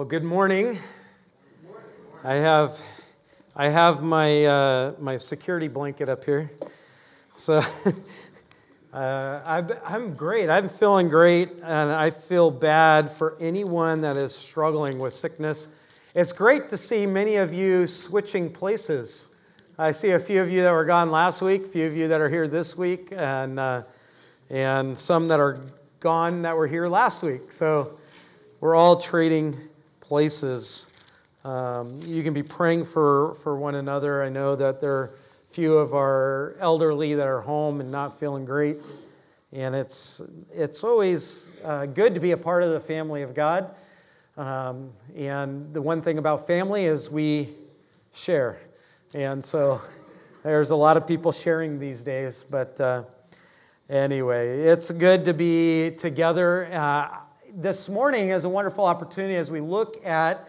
Well, good morning. I have, I have my, uh, my security blanket up here. So uh, i am great. I'm feeling great, and I feel bad for anyone that is struggling with sickness. It's great to see many of you switching places. I see a few of you that were gone last week, a few of you that are here this week, and, uh, and some that are gone that were here last week. So we're all trading places. Um, you can be praying for, for one another. I know that there are few of our elderly that are home and not feeling great. And it's, it's always uh, good to be a part of the family of God. Um, and the one thing about family is we share. And so there's a lot of people sharing these days, but uh, anyway, it's good to be together. Uh, this morning is a wonderful opportunity as we look at,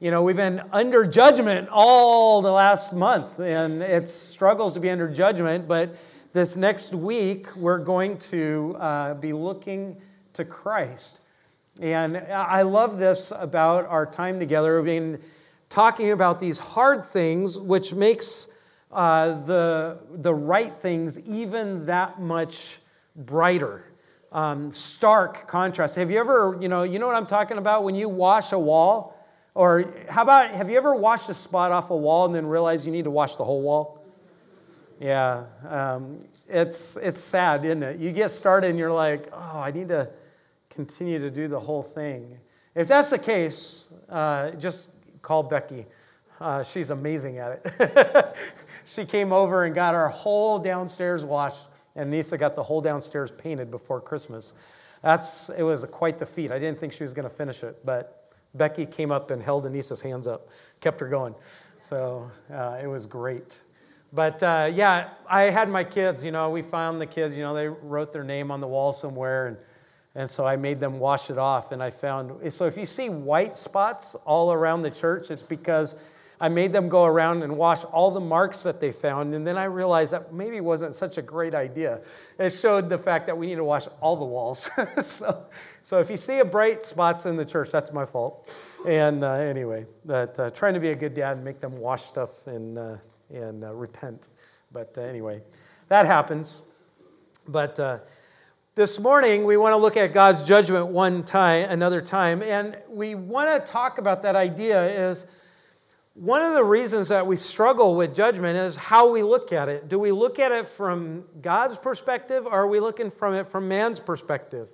you know, we've been under judgment all the last month, and it struggles to be under judgment, but this next week we're going to uh, be looking to Christ. And I love this about our time together. We've been talking about these hard things, which makes uh, the, the right things even that much brighter. Um, stark contrast. Have you ever, you know, you know what I'm talking about when you wash a wall? Or how about, have you ever washed a spot off a wall and then realize you need to wash the whole wall? Yeah, um, it's, it's sad, isn't it? You get started and you're like, oh, I need to continue to do the whole thing. If that's the case, uh, just call Becky. Uh, she's amazing at it. she came over and got our whole downstairs washed, and Nisa got the whole downstairs painted before Christmas. That's, it was quite the feat. I didn't think she was going to finish it, but Becky came up and held Anissa's hands up, kept her going. So uh, it was great. But uh, yeah, I had my kids, you know, we found the kids, you know, they wrote their name on the wall somewhere. And and so I made them wash it off. And I found, so if you see white spots all around the church, it's because I made them go around and wash all the marks that they found. And then I realized that maybe wasn't such a great idea. It showed the fact that we need to wash all the walls. so, so if you see a bright spots in the church, that's my fault. And uh, anyway, that uh, trying to be a good dad and make them wash stuff and, uh, and uh, repent. But uh, anyway, that happens. But uh, this morning, we want to look at God's judgment one time, another time, and we want to talk about that idea is one of the reasons that we struggle with judgment is how we look at it. Do we look at it from God's perspective or are we looking from it from man's perspective?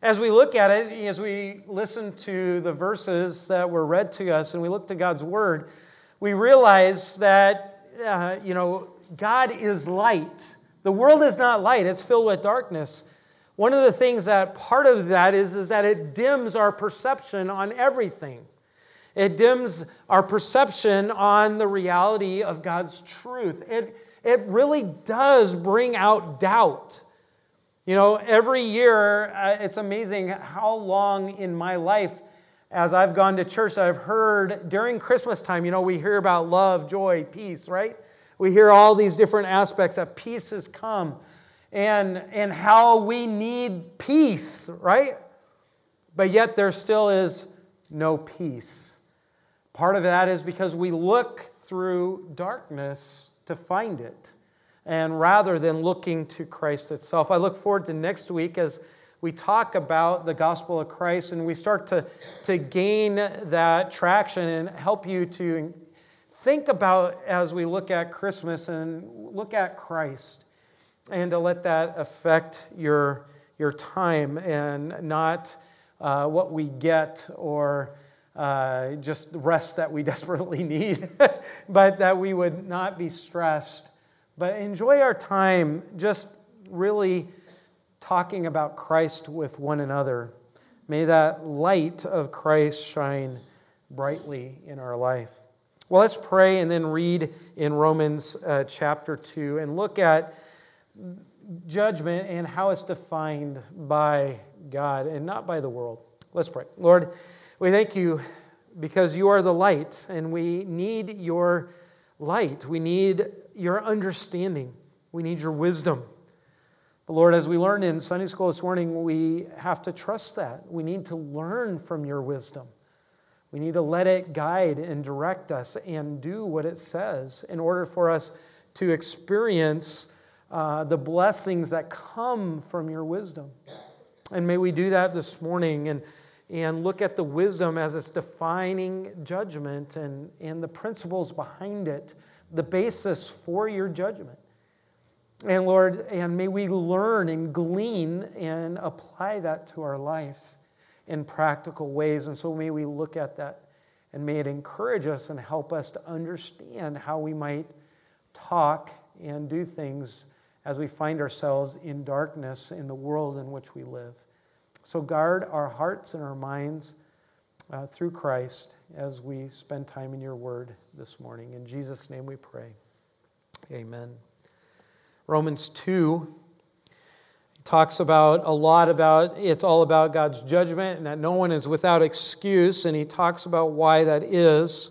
As we look at it, as we listen to the verses that were read to us and we look to God's word, we realize that, uh, you know, God is light. The world is not light, it's filled with darkness. One of the things that part of that is, is that it dims our perception on everything. It dims our perception on the reality of God's truth. It, it really does bring out doubt. You know, every year, uh, it's amazing how long in my life, as I've gone to church, I've heard during Christmas time, you know, we hear about love, joy, peace, right? We hear all these different aspects that peace has come and, and how we need peace, right? But yet there still is no peace. Part of that is because we look through darkness to find it, and rather than looking to Christ itself. I look forward to next week as we talk about the gospel of Christ and we start to, to gain that traction and help you to think about as we look at Christmas and look at Christ and to let that affect your, your time and not uh, what we get or uh, just rest that we desperately need, but that we would not be stressed, but enjoy our time just really talking about Christ with one another. May that light of Christ shine brightly in our life. Well, let's pray and then read in Romans uh, chapter 2 and look at judgment and how it's defined by God and not by the world. Let's pray. Lord, we thank you because you are the light and we need your light. We need your understanding. We need your wisdom. But Lord, as we learned in Sunday school this morning, we have to trust that. We need to learn from your wisdom. We need to let it guide and direct us and do what it says in order for us to experience uh, the blessings that come from your wisdom. And may we do that this morning and, and look at the wisdom as it's defining judgment and, and the principles behind it, the basis for your judgment. And Lord, and may we learn and glean and apply that to our life in practical ways. And so may we look at that and may it encourage us and help us to understand how we might talk and do things as we find ourselves in darkness in the world in which we live. So guard our hearts and our minds uh, through Christ as we spend time in your word this morning. In Jesus' name we pray. Amen. Romans 2 talks about a lot about it's all about God's judgment and that no one is without excuse and he talks about why that is.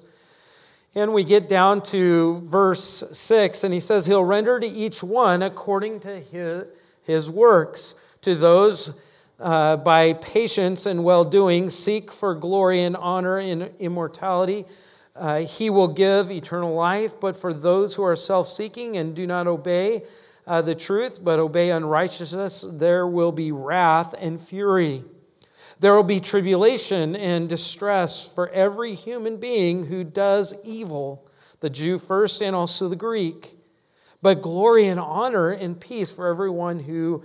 And we get down to verse 6 and he says he'll render to each one according to his, his works to those uh, by patience and well doing seek for glory and honor and immortality. Uh, he will give eternal life, but for those who are self seeking and do not obey, uh, the truth, but obey unrighteousness, there will be wrath and fury. There will be tribulation and distress for every human being who does evil, the Jew first and also the Greek, but glory and honor and peace for everyone who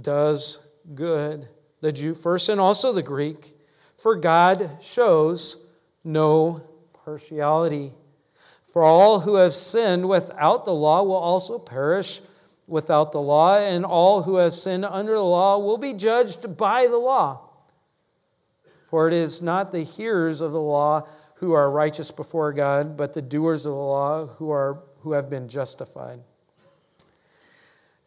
does good, the Jew first and also the Greek, for God shows no partiality. For all who have sinned without the law will also perish without the law, and all who have sinned under the law will be judged by the law. For it is not the hearers of the law who are righteous before God, but the doers of the law who, are, who have been justified.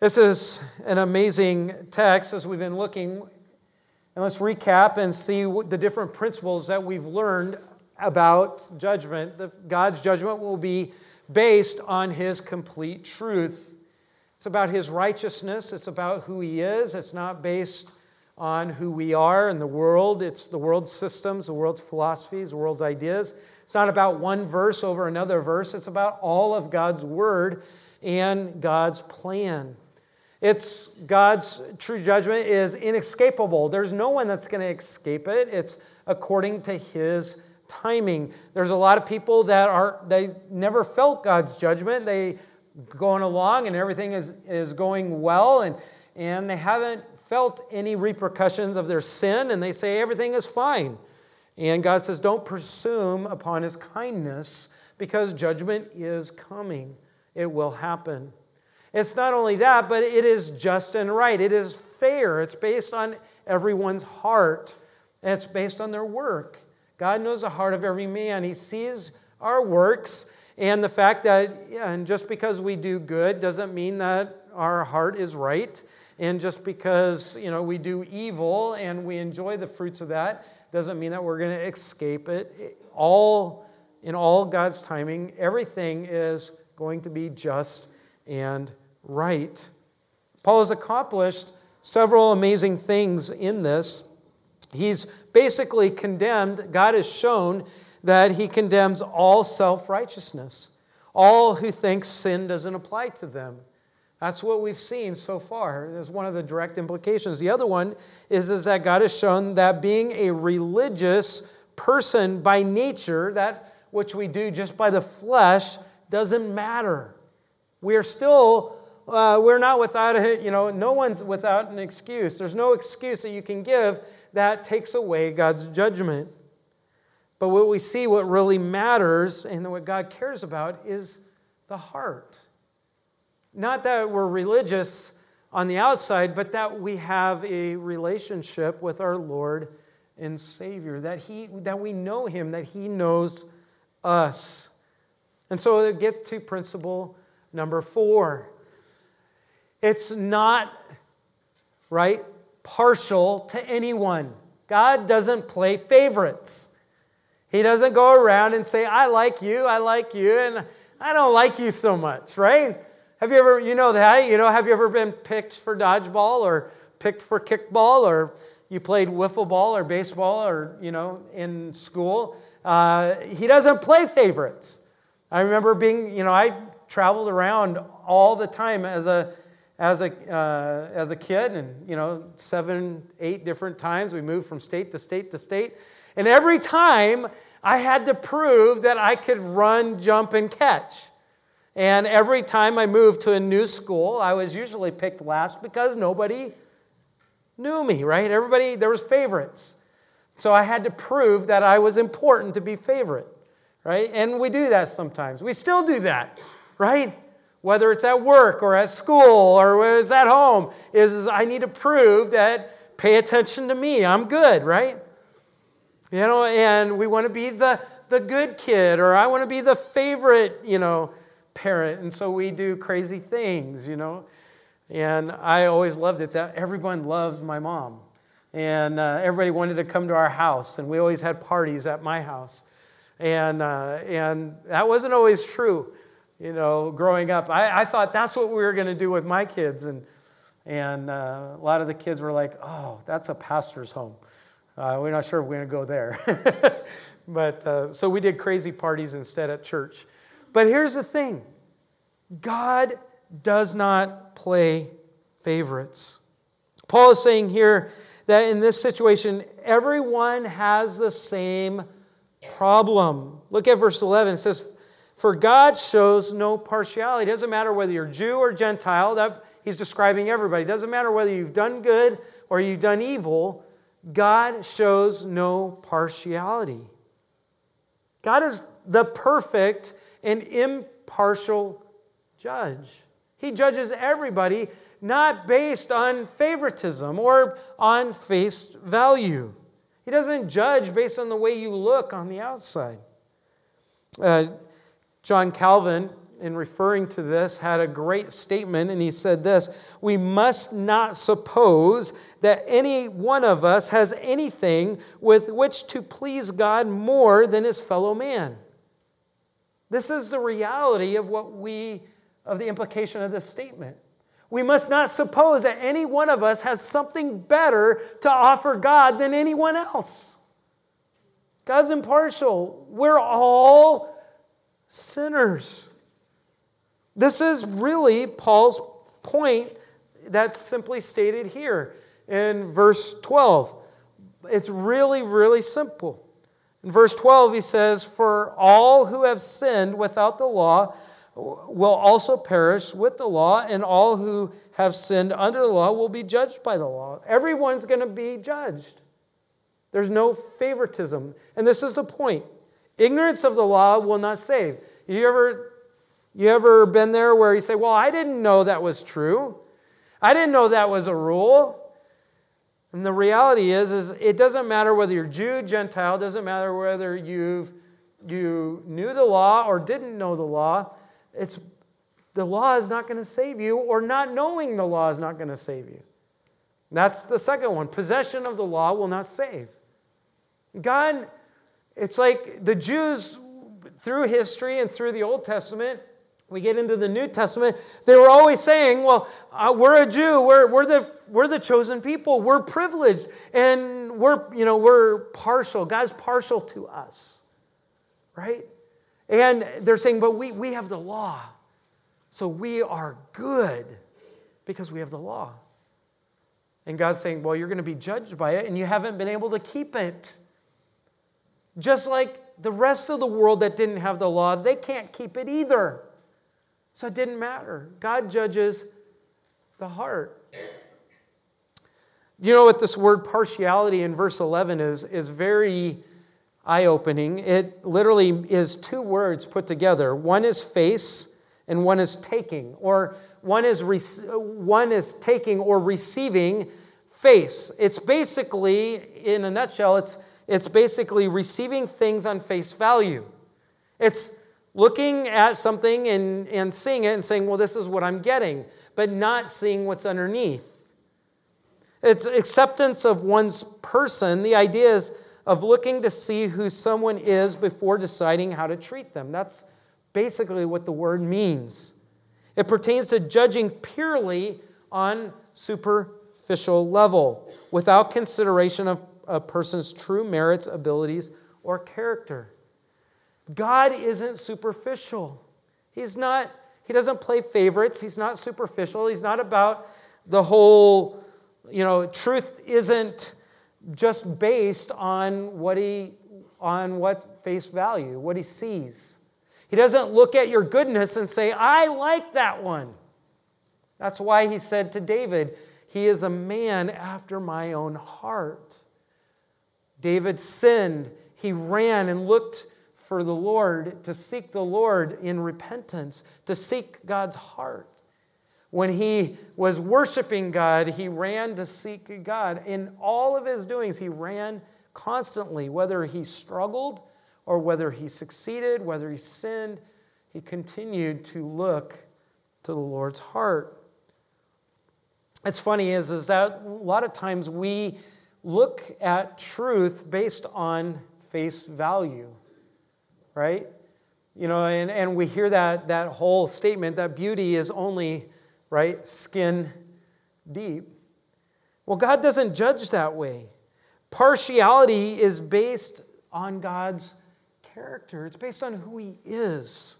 This is an amazing text as we've been looking. And let's recap and see the different principles that we've learned about judgment. God's judgment will be based on his complete truth. It's about his righteousness, it's about who he is. It's not based on who we are in the world, it's the world's systems, the world's philosophies, the world's ideas. It's not about one verse over another verse, it's about all of God's word and God's plan. It's God's true judgment is inescapable. There's no one that's going to escape it. It's according to his timing. There's a lot of people that are they never felt God's judgment. They going along and everything is, is going well and, and they haven't felt any repercussions of their sin and they say everything is fine. And God says, don't presume upon his kindness because judgment is coming. It will happen. It's not only that, but it is just and right. It is fair. It's based on everyone's heart, and it's based on their work. God knows the heart of every man. He sees our works, and the fact that, and just because we do good doesn't mean that our heart is right. And just because, you know, we do evil and we enjoy the fruits of that doesn't mean that we're going to escape it. All, in all God's timing, everything is going to be just and right. Paul has accomplished several amazing things in this. He's basically condemned, God has shown that he condemns all self righteousness, all who think sin doesn't apply to them. That's what we've seen so far. There's one of the direct implications. The other one is, is that God has shown that being a religious person by nature, that which we do just by the flesh, doesn't matter. We are still, uh, we're not without a, you know, no one's without an excuse. There's no excuse that you can give that takes away God's judgment. But what we see, what really matters and what God cares about is the heart. Not that we're religious on the outside, but that we have a relationship with our Lord and Savior, that, he, that we know Him, that He knows us. And so get to principle number four. It's not, right, partial to anyone. God doesn't play favorites. He doesn't go around and say, I like you, I like you, and I don't like you so much, right? Have you ever, you know that, you know, have you ever been picked for dodgeball or picked for kickball or, you played wiffle ball or baseball or, you know, in school, uh, he doesn't play favorites. I remember being, you know, I traveled around all the time as a, as a, uh, as a kid, and, you know, seven, eight different times we moved from state to state to state. And every time I had to prove that I could run, jump, and catch. And every time I moved to a new school, I was usually picked last because nobody knew me, right? Everybody, there was favorites. So I had to prove that I was important to be favorite, right? And we do that sometimes. We still do that, right? Whether it's at work or at school or it's at home, is I need to prove that pay attention to me. I'm good, right? You know, and we want to be the, the good kid, or I want to be the favorite, you know, parent. And so we do crazy things, you know. And I always loved it that everyone loved my mom. And uh, everybody wanted to come to our house, and we always had parties at my house. And, uh, and that wasn't always true, you know, growing up. I, I thought that's what we were going to do with my kids. And, and uh, a lot of the kids were like, oh, that's a pastor's home. Uh, we're not sure if we're going to go there. but uh, so we did crazy parties instead at church. But here's the thing God does not play favorites. Paul is saying here that in this situation, everyone has the same problem. Look at verse 11. It says, For God shows no partiality. It doesn't matter whether you're Jew or Gentile, that he's describing everybody. It doesn't matter whether you've done good or you've done evil. God shows no partiality. God is the perfect and impartial judge. He judges everybody not based on favoritism or on face value. He doesn't judge based on the way you look on the outside. Uh, John Calvin in referring to this, had a great statement, and he said this We must not suppose that any one of us has anything with which to please God more than his fellow man. This is the reality of what we, of the implication of this statement. We must not suppose that any one of us has something better to offer God than anyone else. God's impartial. We're all sinners. This is really Paul's point that's simply stated here in verse 12. It's really, really simple. In verse 12, he says, For all who have sinned without the law will also perish with the law, and all who have sinned under the law will be judged by the law. Everyone's going to be judged. There's no favoritism. And this is the point ignorance of the law will not save. You ever you ever been there where you say, Well, I didn't know that was true. I didn't know that was a rule. And the reality is, is it doesn't matter whether you're Jew, Gentile, doesn't matter whether you've you knew the law or didn't know the law. It's the law is not going to save you, or not knowing the law is not going to save you. That's the second one. Possession of the law will not save. God, it's like the Jews through history and through the Old Testament we get into the New Testament, they were always saying, well, uh, we're a Jew, we're, we're, the, we're the chosen people, we're privileged, and we're, you know, we're partial. God's partial to us, right? And they're saying, but we, we have the law, so we are good because we have the law. And God's saying, well, you're going to be judged by it, and you haven't been able to keep it. Just like the rest of the world that didn't have the law, they can't keep it either. So it didn't matter. God judges the heart. You know what this word partiality in verse 11 is, is very eye opening. It literally is two words put together one is face and one is taking, or one is, re- one is taking or receiving face. It's basically, in a nutshell, it's, it's basically receiving things on face value. It's looking at something and, and seeing it and saying, well, this is what I'm getting, but not seeing what's underneath. It's acceptance of one's person. The idea is of looking to see who someone is before deciding how to treat them. That's basically what the word means. It pertains to judging purely on superficial level without consideration of a person's true merits, abilities, or character. God isn't superficial. He's not, he doesn't play favorites. He's not superficial. He's not about the whole, you know, truth isn't just based on what he on what face value, what he sees. He doesn't look at your goodness and say, I like that one. That's why he said to David, He is a man after my own heart. David sinned. He ran and looked for the Lord, to seek the Lord in repentance, to seek God's heart. When he was worshiping God, he ran to seek God. In all of his doings, he ran constantly, whether he struggled or whether he succeeded, whether he sinned, he continued to look to the Lord's heart. It's funny is, is that a lot of times we look at truth based on face value, right? You know, and, and we hear that, that whole statement that beauty is only, right, skin deep. Well, God doesn't judge that way. Partiality is based on God's character, it's based on who He is.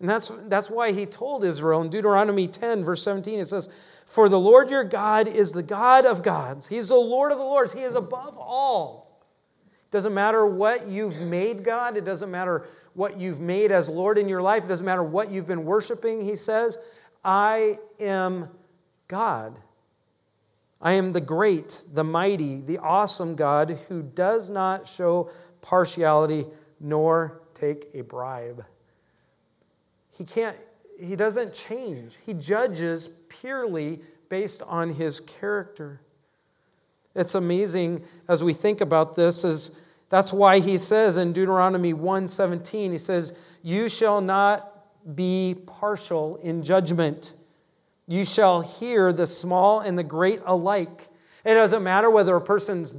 And that's, that's why He told Israel in Deuteronomy 10, verse 17, it says, For the Lord your God is the God of gods, He is the Lord of the lords, He is above all. It doesn't matter what you've made God, it doesn't matter what you've made as Lord in your life, it doesn't matter what you've been worshiping, He says, I am God. I am the great, the mighty, the awesome God who does not show partiality nor take a bribe. He can't he doesn't change. He judges purely based on his character. It's amazing as we think about this is that's why he says in Deuteronomy 1:17 he says, "You shall not be partial in judgment." You shall hear the small and the great alike. It doesn't matter whether a person's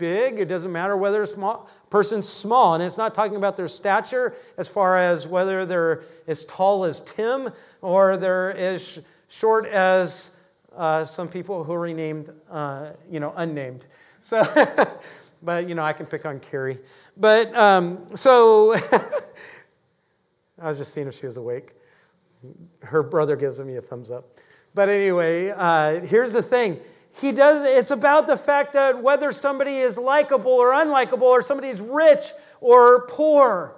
big, it doesn't matter whether a small person's small. And it's not talking about their stature as far as whether they're as tall as Tim or they're as short as uh, some people who are renamed, uh, you know, unnamed. So, but, you know, I can pick on Carrie. But um, so I was just seeing if she was awake her brother gives me a thumbs up. But anyway, uh, here's the thing. He does, it's about the fact that whether somebody is likable or unlikable, or somebody's rich or poor,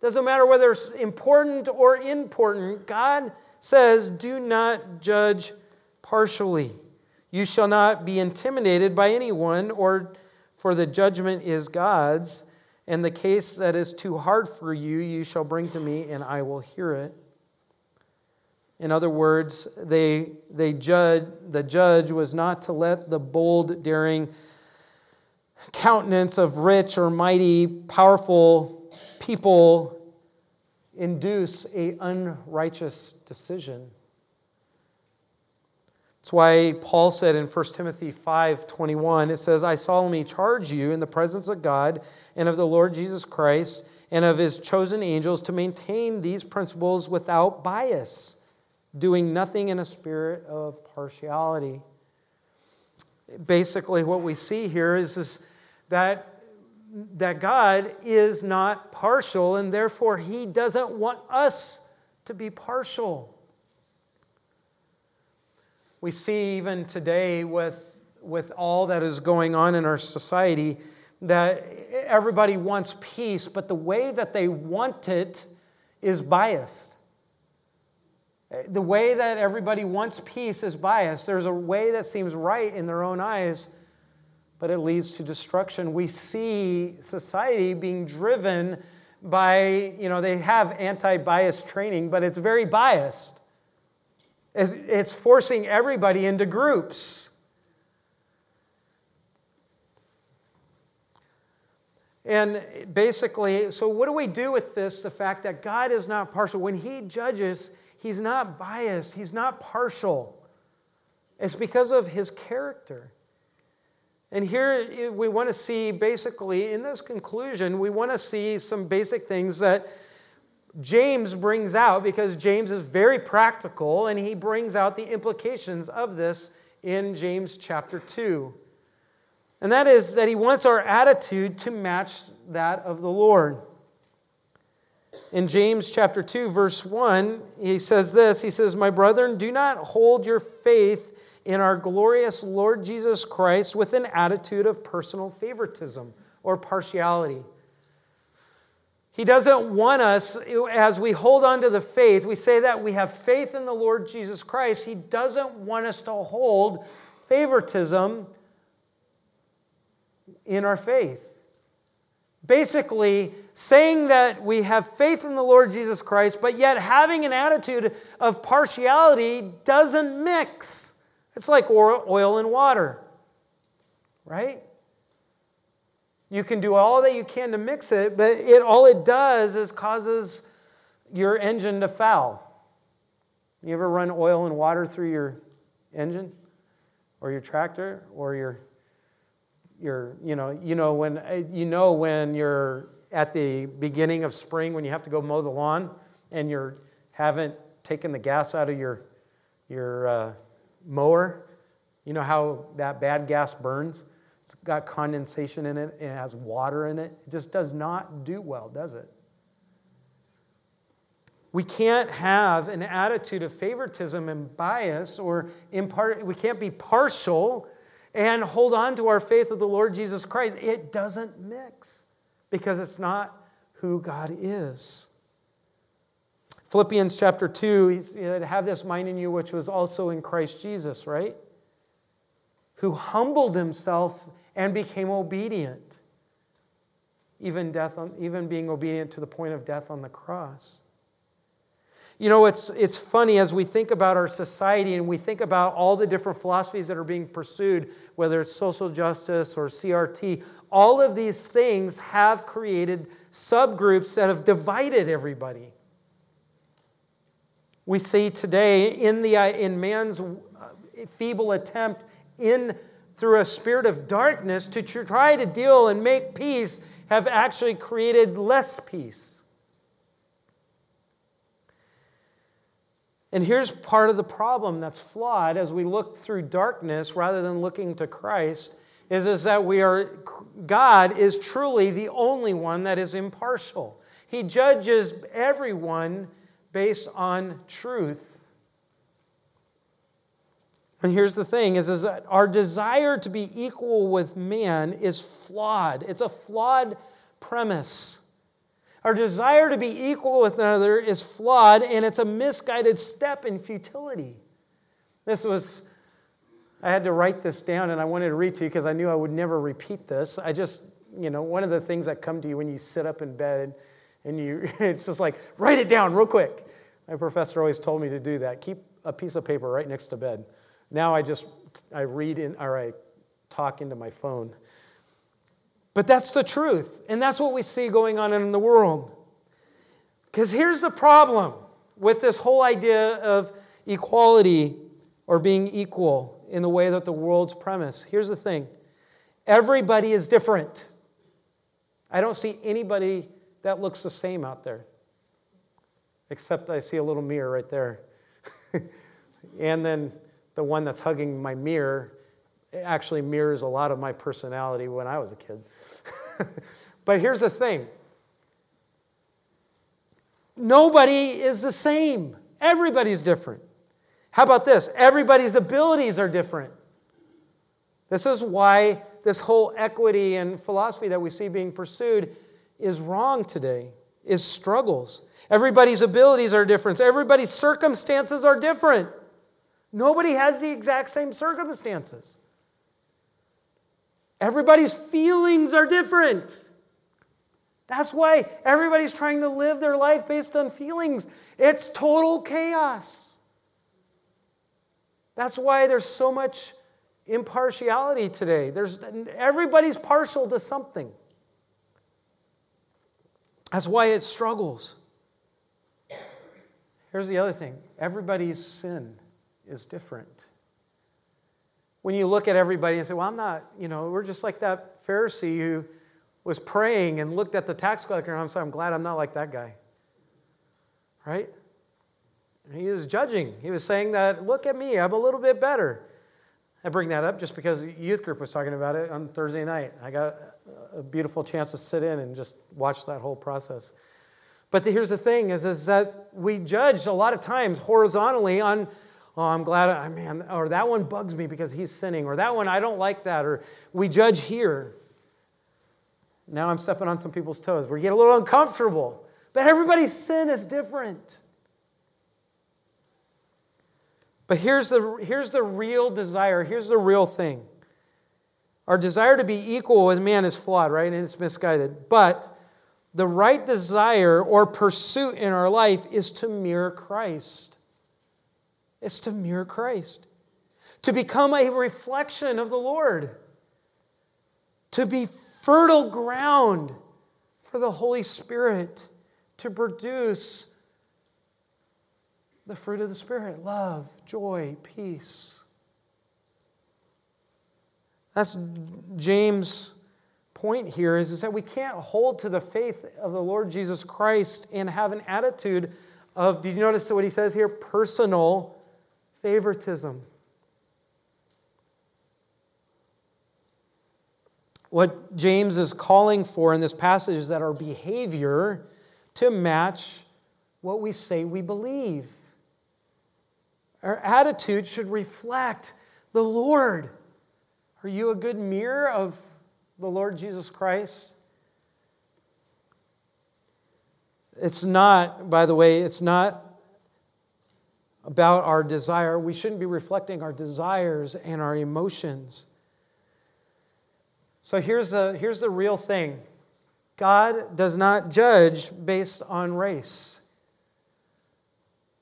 doesn't matter whether it's important or important, God says, do not judge partially. You shall not be intimidated by anyone, or for the judgment is God's, and the case that is too hard for you, you shall bring to me, and I will hear it. In other words, they, they judge, the judge was not to let the bold, daring countenance of rich or mighty, powerful people induce a unrighteous decision. That's why Paul said in 1 Timothy 5:21 it says I solemnly charge you in the presence of God and of the Lord Jesus Christ and of his chosen angels to maintain these principles without bias doing nothing in a spirit of partiality. Basically, what we see here is, is that, that God is not partial, and therefore He doesn't want us to be partial. We see even today with, with all that is going on in our society that everybody wants peace, but the way that they want it is biased. Uh, the way that everybody wants peace is biased. There's a way that seems right in their own eyes, but it leads to destruction. We see society being driven by, you know, they have anti bias training, but it's very biased. It's forcing everybody into groups. And basically, so what do we do with this? The fact that God is not partial. When He judges, He's not biased, he's not partial. It's because of his character. And here we want to see basically, in this conclusion, we want to see some basic things that James brings out because James is very practical and he brings out the implications of this in James chapter 2. And that is that he wants our attitude to match that of the Lord. In James chapter 2 verse 1, he says this, he says, "My brethren, do not hold your faith in our glorious Lord Jesus Christ with an attitude of personal favoritism or partiality." He doesn't want us, as we hold on to the faith, we say that we have faith in the Lord Jesus Christ. He doesn't want us to hold favoritism in our faith. Basically, saying that we have faith in the Lord Jesus Christ, but yet having an attitude of partiality doesn't mix. It's like oil and water, right? You can do all that you can to mix it, but it, all it does is causes your engine to foul. You ever run oil and water through your engine or your tractor or your you know you know when you know when you're at the beginning of spring when you have to go mow the lawn and you haven't taken the gas out of your your uh, mower you know how that bad gas burns it's got condensation in it, and it has water in it. It just does not do well, does it? We can't have an attitude of favoritism and bias or impart, we can't be partial and hold on to our faith of the Lord Jesus Christ. It doesn't mix because it's not who God is. Philippians chapter 2, he have this mind in you which was also in Christ Jesus, right? who humbled himself and became obedient, even, death on, even being obedient to the point of death on the cross. You know, it's, it's funny as we think about our society and we think about all the different philosophies that are being pursued, whether it's social justice or CRT, all of these things have created subgroups that have divided everybody. We see today in, the, uh, in man's uh, feeble attempt in through a spirit of darkness to try to deal and make peace have actually created less peace. And here's part of the problem that's flawed as we look through darkness rather than looking to Christ is, is that we are God is truly the only one that is impartial. He judges everyone based on truth and here's the thing is, is that our desire to be equal with man is flawed. It's a flawed premise. Our desire to be equal with another is flawed, and it's a misguided step in futility. This was, I had to write this down, and I wanted to read to you because I knew I would never repeat this. I just, you know, one of the things that come to you when you sit up in bed and you, it's just like, write it down real quick. My professor always told me to do that. Keep a piece of paper right next to bed. Now I just I read in or I talk into my phone. But that's the truth, and that's what we see going on in the world. Because here's the problem with this whole idea of equality or being equal in the way that the world's premise. Here's the thing everybody is different. I don't see anybody that looks the same out there, except I see a little mirror right there. and then the one that's hugging my mirror actually mirrors a lot of my personality when I was a kid. but here's the thing nobody is the same, everybody's different. How about this? Everybody's abilities are different. This is why this whole equity and philosophy that we see being pursued is wrong today, is struggles. Everybody's abilities are different, everybody's circumstances are different. Nobody has the exact same circumstances. Everybody's feelings are different. That's why everybody's trying to live their life based on feelings. It's total chaos. That's why there's so much impartiality today. There's, everybody's partial to something. That's why it struggles. Here's the other thing everybody's sin is different. When you look at everybody and say, Well, I'm not, you know, we're just like that Pharisee who was praying and looked at the tax collector, and I'm saying, I'm glad I'm not like that guy. Right? He was judging. He was saying that, look at me, I'm a little bit better. I bring that up just because youth group was talking about it on Thursday night. I got a beautiful chance to sit in and just watch that whole process. But the, here's the thing is, is that we judge a lot of times horizontally on, oh, I'm glad, I mean, or that one bugs me because he's sinning, or that one, I don't like that, or we judge here. Now I'm stepping on some people's toes. We get a little uncomfortable. But everybody's sin is different. But here's the, here's the real desire, here's the real thing. Our desire to be equal with man is flawed, right? And it's misguided. But the right desire or pursuit in our life is to mirror Christ. It's to mirror Christ. To become a reflection of the Lord. To be fertile ground for the Holy Spirit to produce the fruit of the Spirit love, joy, peace. That's James' point here is, is that we can't hold to the faith of the Lord Jesus Christ and have an attitude of, did you notice what he says here? Personal favoritism. What James is calling for in this passage is that our behavior to match what we say we believe. Our attitude should reflect the Lord. Are you a good mirror of the Lord Jesus Christ? It's not, by the way, it's not about our desire. We shouldn't be reflecting our desires and our emotions. So here's the, here's the real thing God does not judge based on race.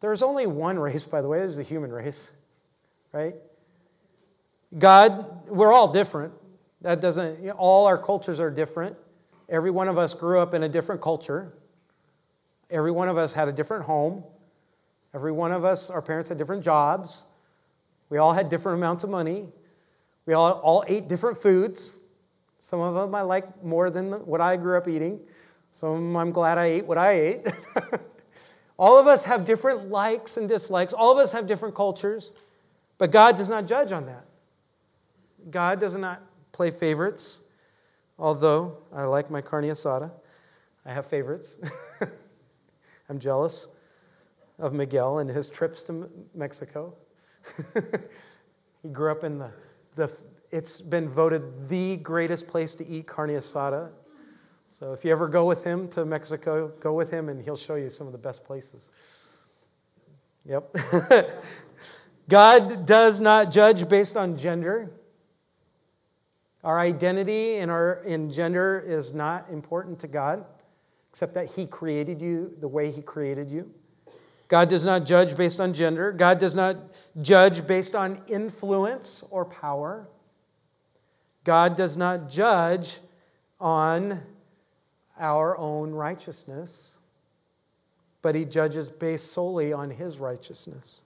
There's only one race, by the way, there's the human race, right? God, we're all different. That doesn't, you know, all our cultures are different. Every one of us grew up in a different culture. Every one of us had a different home. Every one of us, our parents had different jobs. We all had different amounts of money. We all, all ate different foods. Some of them I like more than what I grew up eating. Some of them I'm glad I ate what I ate. all of us have different likes and dislikes. All of us have different cultures. But God does not judge on that. God does not play favorites, although I like my carne asada. I have favorites. I'm jealous of Miguel and his trips to Mexico. he grew up in the, the, it's been voted the greatest place to eat carne asada. So if you ever go with him to Mexico, go with him and he'll show you some of the best places. Yep. God does not judge based on gender. Our identity in our in gender is not important to God, except that He created you the way He created you. God does not judge based on gender. God does not judge based on influence or power. God does not judge on our own righteousness, but He judges based solely on His righteousness.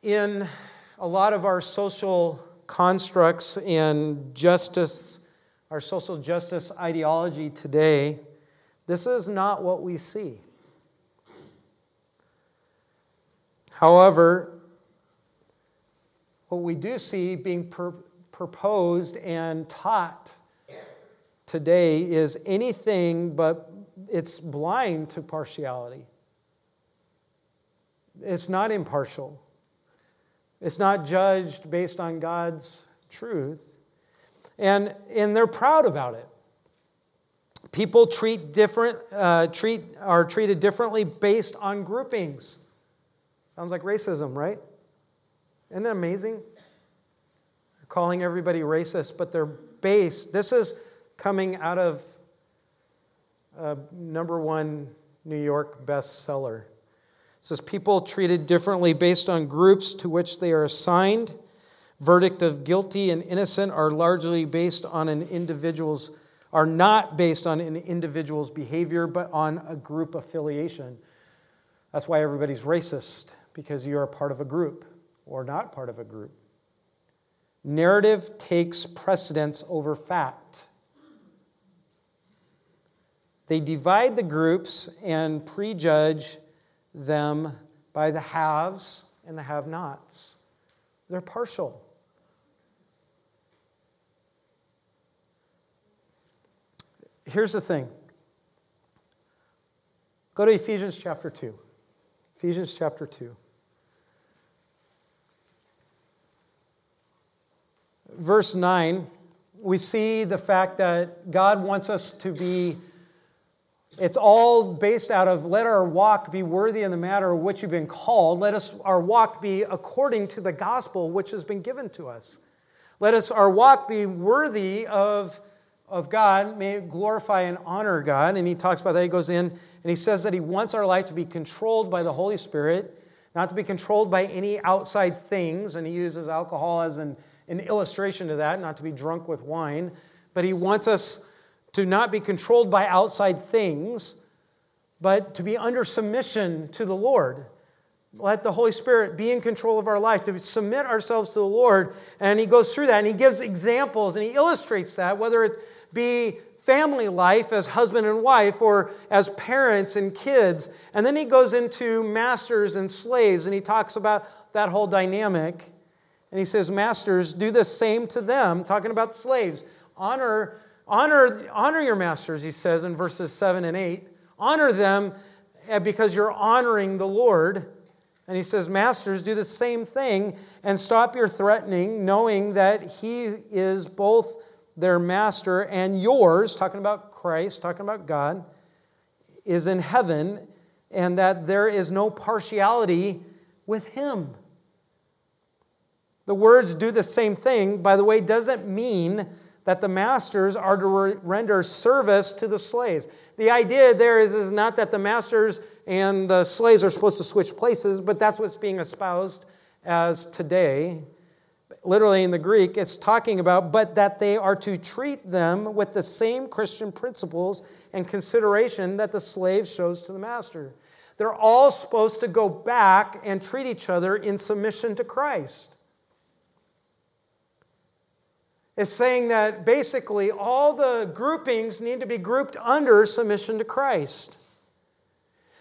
In a lot of our social constructs and justice, our social justice ideology today, this is not what we see. However, what we do see being pr- proposed and taught today is anything but it's blind to partiality. It's not impartial. It's not judged based on God's truth. And, and they're proud about it. People treat different, uh, treat, are treated differently based on groupings. Sounds like racism, right? Isn't that amazing? They're calling everybody racist, but they're based. This is coming out of a number one New York bestseller. It says people treated differently based on groups to which they are assigned. Verdict of guilty and innocent are largely based on an individual's are not based on an individual's behavior, but on a group affiliation. That's why everybody's racist, because you're part of a group or not part of a group. Narrative takes precedence over fact. They divide the groups and prejudge them by the haves and the have nots. they're partial. Here's the thing go to Ephesians chapter 2. Ephesians chapter 2. Verse 9, we see the fact that God wants us to be it's all based out of let our walk be worthy in the matter of which you've been called. Let us our walk be according to the gospel which has been given to us. Let us our walk be worthy of, of God, may glorify and honor God. And he talks about that. He goes in and he says that he wants our life to be controlled by the Holy Spirit, not to be controlled by any outside things. And he uses alcohol as an, an illustration to that, not to be drunk with wine. But he wants us to not be controlled by outside things, but to be under submission to the Lord. Let the Holy Spirit be in control of our life, to submit ourselves to the Lord. And he goes through that and he gives examples and he illustrates that, whether it be family life as husband and wife or as parents and kids. And then he goes into masters and slaves and he talks about that whole dynamic. And he says, Masters, do the same to them, talking about slaves. Honor Honor, honor your masters, he says in verses 7 and 8. Honor them eh, because you're honoring the Lord. And he says, Masters, do the same thing and stop your threatening, knowing that he is both their master and yours, talking about Christ, talking about God, is in heaven, and that there is no partiality with him. The words do the same thing, by the way, doesn't mean that the masters are to render service to the slaves. The idea there is, is not that the masters and the slaves are supposed to switch places, but that's what's being espoused as today. Literally in the Greek, it's talking about, but that they are to treat them with the same Christian principles and consideration that the slave shows to the master. They're all supposed to go back and treat each other in submission to Christ It's saying that basically all the groupings need to be grouped under submission to Christ.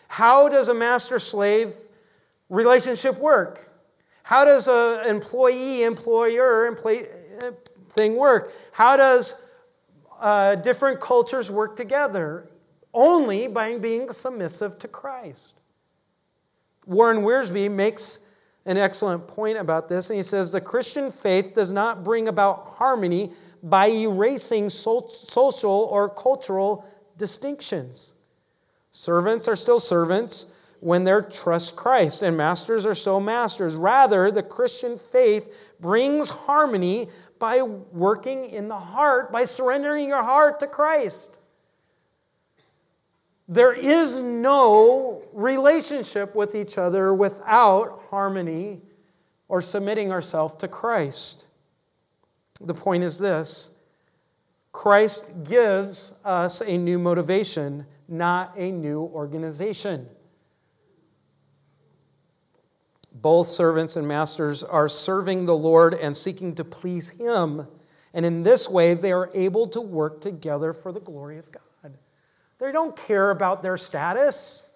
How does a master slave relationship work? How does an employee employer uh, thing work? How does uh, different cultures work together? Only by being submissive to Christ. Warren Wiersbe makes an excellent point about this. And he says the Christian faith does not bring about harmony by erasing social or cultural distinctions. Servants are still servants when they trust Christ, and masters are so masters. Rather, the Christian faith brings harmony by working in the heart, by surrendering your heart to Christ. There is no relationship with each other without harmony or submitting ourselves to Christ. The point is this Christ gives us a new motivation, not a new organization. Both servants and masters are serving the Lord and seeking to please Him. And in this way, they are able to work together for the glory of God. They don't care about their status.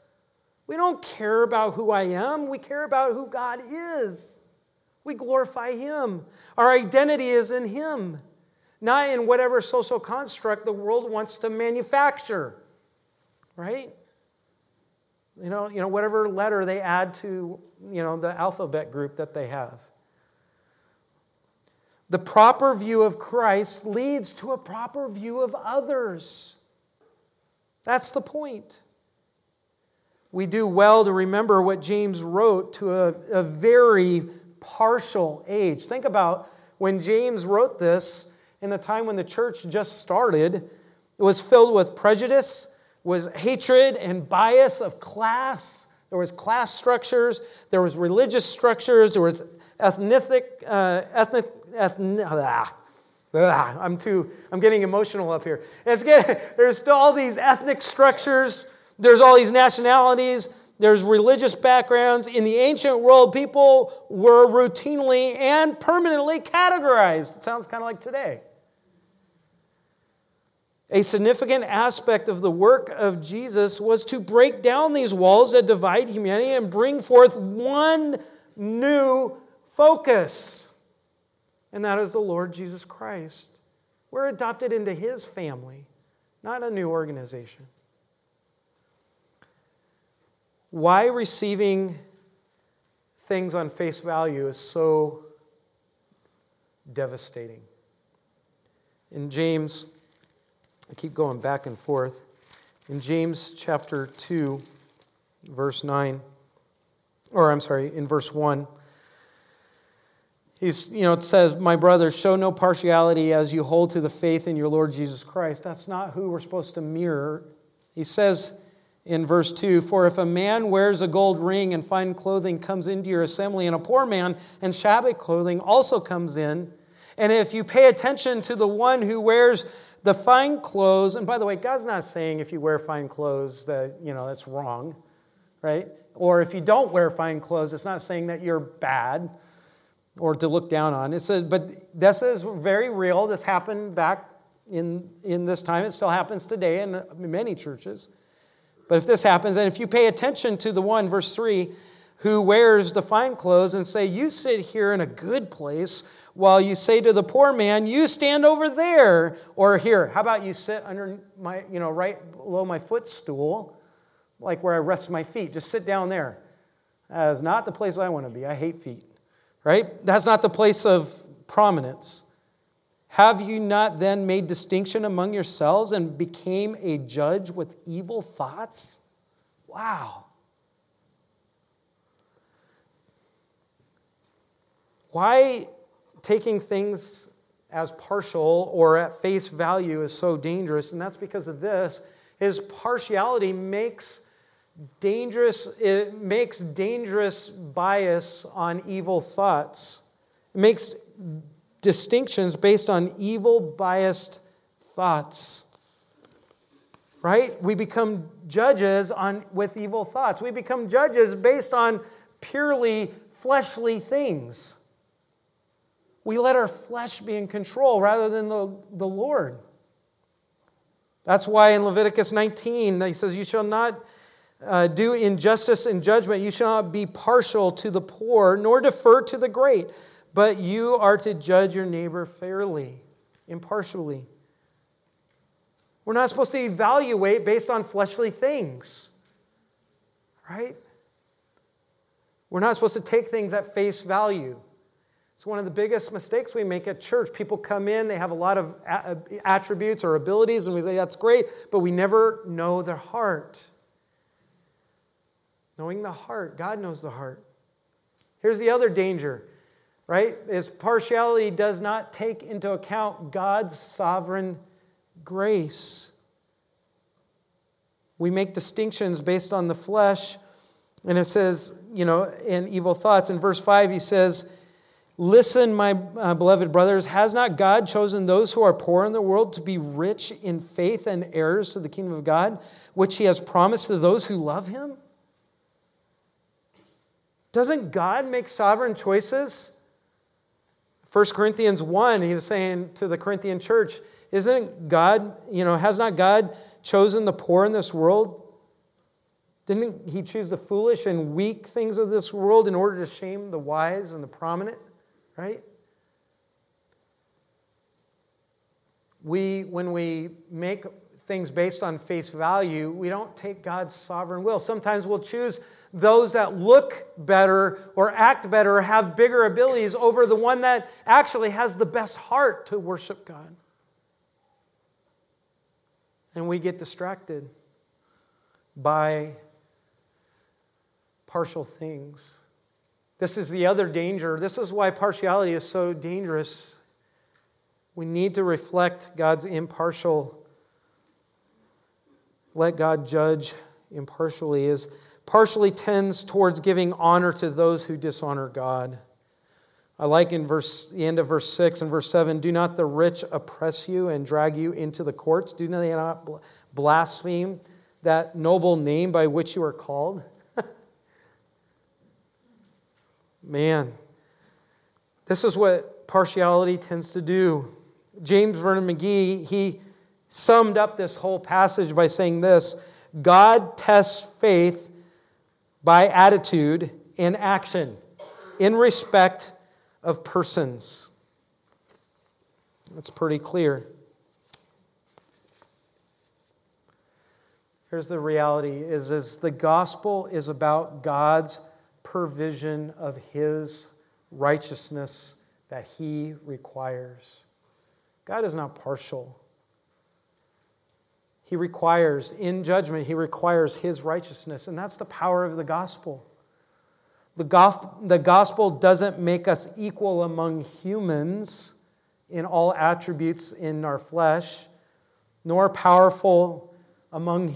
We don't care about who I am. We care about who God is. We glorify Him. Our identity is in Him, not in whatever social construct the world wants to manufacture, right? You know, you know, whatever letter they add to, you know, the alphabet group that they have. The proper view of Christ leads to a proper view of others. That's the point. We do well to remember what James wrote to a, a very partial age. Think about when James wrote this in the time when the church just started, it was filled with prejudice, was hatred and bias of class. There was class structures, there was religious structures, there was ethnic, uh, ethnic, ethnic ah, Ugh, I'm too, I'm getting emotional up here. It's getting, there's all these ethnic structures, there's all these nationalities, there's religious backgrounds. In the ancient world, people were routinely and permanently categorized. It sounds kind of like today. A significant aspect of the work of Jesus was to break down these walls that divide humanity and bring forth one new focus and that is the Lord Jesus Christ. We're adopted into his family, not a new organization. Why receiving things on face value is so devastating. In James, I keep going back and forth. In James chapter 2, verse 9, or I'm sorry, in verse 1, he's, you know, it says, My brothers, show no partiality as you hold to the faith in your Lord Jesus Christ. That's not who we're supposed to mirror. He says in verse 2 For if a man wears a gold ring and fine clothing comes into your assembly, and a poor man and shabby clothing also comes in, and if you pay attention to the one who wears the fine clothes, and by the way, God's not saying if you wear fine clothes that, you know, that's wrong, right? Or if you don't wear fine clothes, it's not saying that you're bad or to look down on. It says, but this is very real. This happened back in, in this time. It still happens today in many churches. But if this happens, and if you pay attention to the one, verse 3, who wears the fine clothes and say, You sit here in a good place while you say to the poor man, You stand over there. Or here, how about you sit under my, you know, right below my footstool, like where I rest my feet? Just sit down there. That is not the place I want to be. I hate feet, right? That's not the place of prominence. Have you not then made distinction among yourselves and became a judge with evil thoughts? Wow. Why taking things as partial or at face value is so dangerous, and that's because of this. His partiality makes dangerous, it makes dangerous bias on evil thoughts. It makes distinctions based on evil biased thoughts. Right? We become judges on with evil thoughts. We become judges based on purely fleshly things we let our flesh be in control rather than the, the Lord. That's why in Leviticus 19, he says, You shall not uh, do injustice in judgment. You shall not be partial to the poor, nor defer to the great, but you are to judge your neighbor fairly, impartially. We're not supposed to evaluate based on fleshly things, right? We're not supposed to take things at face value. It's one of the biggest mistakes we make at church. People come in, they have a lot of attributes or abilities, and we say, that's great, but we never know their heart. Knowing the heart, God knows the heart. Here's the other danger, right? Is partiality does not take into account God's sovereign grace. We make distinctions based on the flesh, and it says, you know, in evil thoughts. In verse 5, he says, Listen, my uh, beloved brothers, has not God chosen those who are poor in the world to be rich in faith and heirs to the kingdom of God, which he has promised to those who love him? Doesn't God make sovereign choices? 1 Corinthians 1, he was saying to the Corinthian church, Isn't God, you know, has not God chosen the poor in this world? Didn't he choose the foolish and weak things of this world in order to shame the wise and the prominent? Right? We, when we make things based on face value, we don't take God's sovereign will. Sometimes we'll choose those that look better or act better or have bigger abilities over the one that actually has the best heart to worship God. And we get distracted by partial things. This is the other danger. This is why partiality is so dangerous. We need to reflect God's impartial. Let God judge impartially is partially tends towards giving honor to those who dishonor God. I like in verse the end of verse 6 and verse 7, do not the rich oppress you and drag you into the courts? Do they not blaspheme that noble name by which you are called? Man, this is what partiality tends to do. James Vernon McGee, he summed up this whole passage by saying this God tests faith by attitude and action in respect of persons. That's pretty clear. Here's the reality is, is the gospel is about God's provision of his righteousness that he requires. God is not partial. He requires, in judgment, he requires his righteousness. And that's the power of the gospel. The, gospel. the gospel doesn't make us equal among humans in all attributes in our flesh, nor powerful among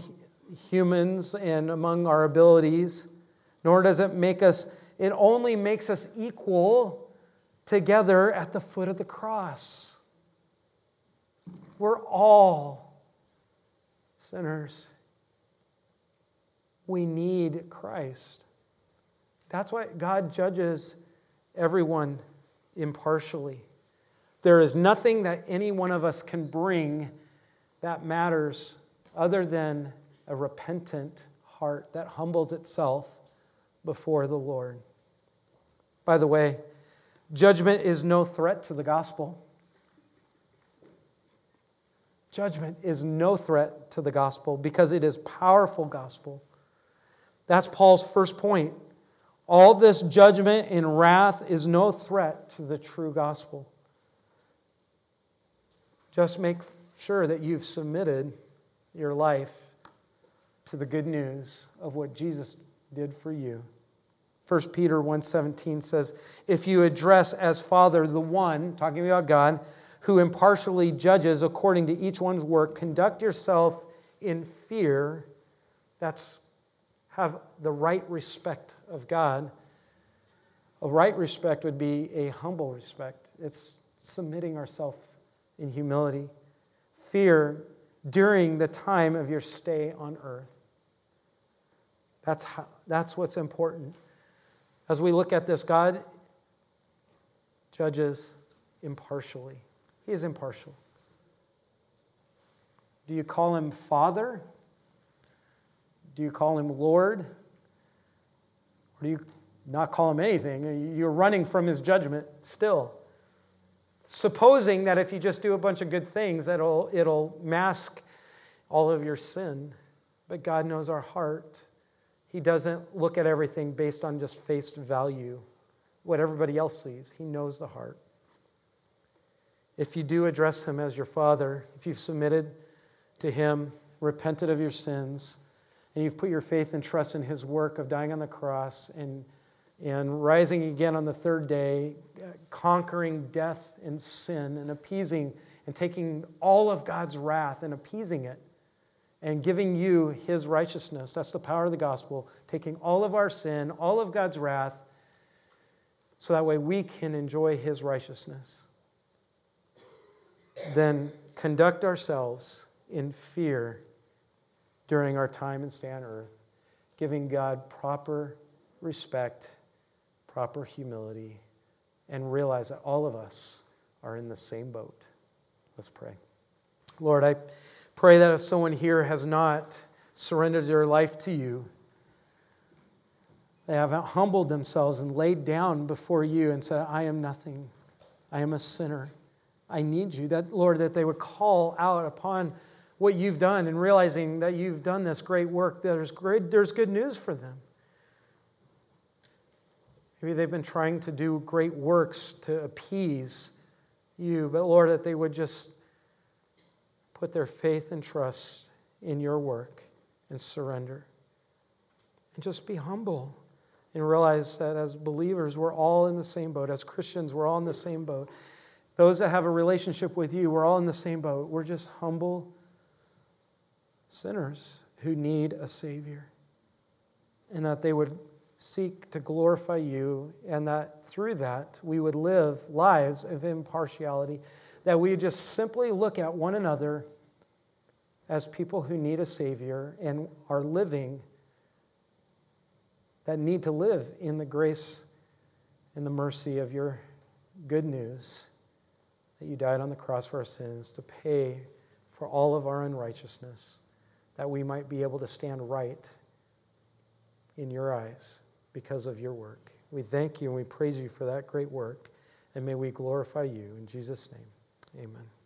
humans and among our abilities, nor does it make us, it only makes us equal together at the foot of the cross. We're all sinners. We need Christ. That's why God judges everyone impartially. There is nothing that any one of us can bring that matters other than a repentant heart that humbles itself before the Lord. By the way, judgment is no threat to the gospel. Judgment is no threat to the gospel because it is powerful gospel. That's Paul's first point. All this judgment and wrath is no threat to the true gospel. Just make sure that you've submitted your life to the good news of what Jesus did for you. 1 Peter 1:17 says, "If you address as Father the one, talking about God, who impartially judges according to each one's work, conduct yourself in fear." That's have the right respect of God. A right respect would be a humble respect. It's submitting ourselves in humility. Fear during the time of your stay on earth. That's, how, that's what's important. As we look at this, God judges impartially. He is impartial. Do you call him Father? Do you call him Lord? Or do you not call him anything? You're running from his judgment still. Supposing that if you just do a bunch of good things, that it'll, it'll mask all of your sin. But God knows our heart. He doesn't look at everything based on just face value, what everybody else sees. He knows the heart. If you do address him as your father, if you've submitted to him, repented of your sins, and you've put your faith and trust in his work of dying on the cross and, and rising again on the third day, conquering death and sin and appeasing and taking all of God's wrath and appeasing it and giving you his righteousness. That's the power of the gospel, taking all of our sin, all of God's wrath, so that way we can enjoy his righteousness. Then conduct ourselves in fear during our time and stay on earth, giving God proper respect, proper humility, and realize that all of us are in the same boat. Let's pray. Lord, I Pray that if someone here has not surrendered their life to you, they haven't humbled themselves and laid down before you and said, I am nothing. I am a sinner. I need you. That, Lord, that they would call out upon what you've done and realizing that you've done this great work, there's, great, there's good news for them. Maybe they've been trying to do great works to appease you, but Lord, that they would just put their faith and trust in your work and surrender. And just be humble and realize that as believers, we're all in the same boat. As Christians, we're all in the same boat. Those that have a relationship with you, we're all in the same boat. We're just humble sinners who need a Savior. And that they would seek to glorify you, and that through that we would live lives of impartiality, that we just simply look at one another as people who need a Savior and are living, that need to live in the grace and the mercy of your good news that you died on the cross for our sins to pay for all of our unrighteousness, that we might be able to stand right in your eyes because of your work. We thank you and we praise you for that great work, and may we glorify you. In Jesus' name, Amen.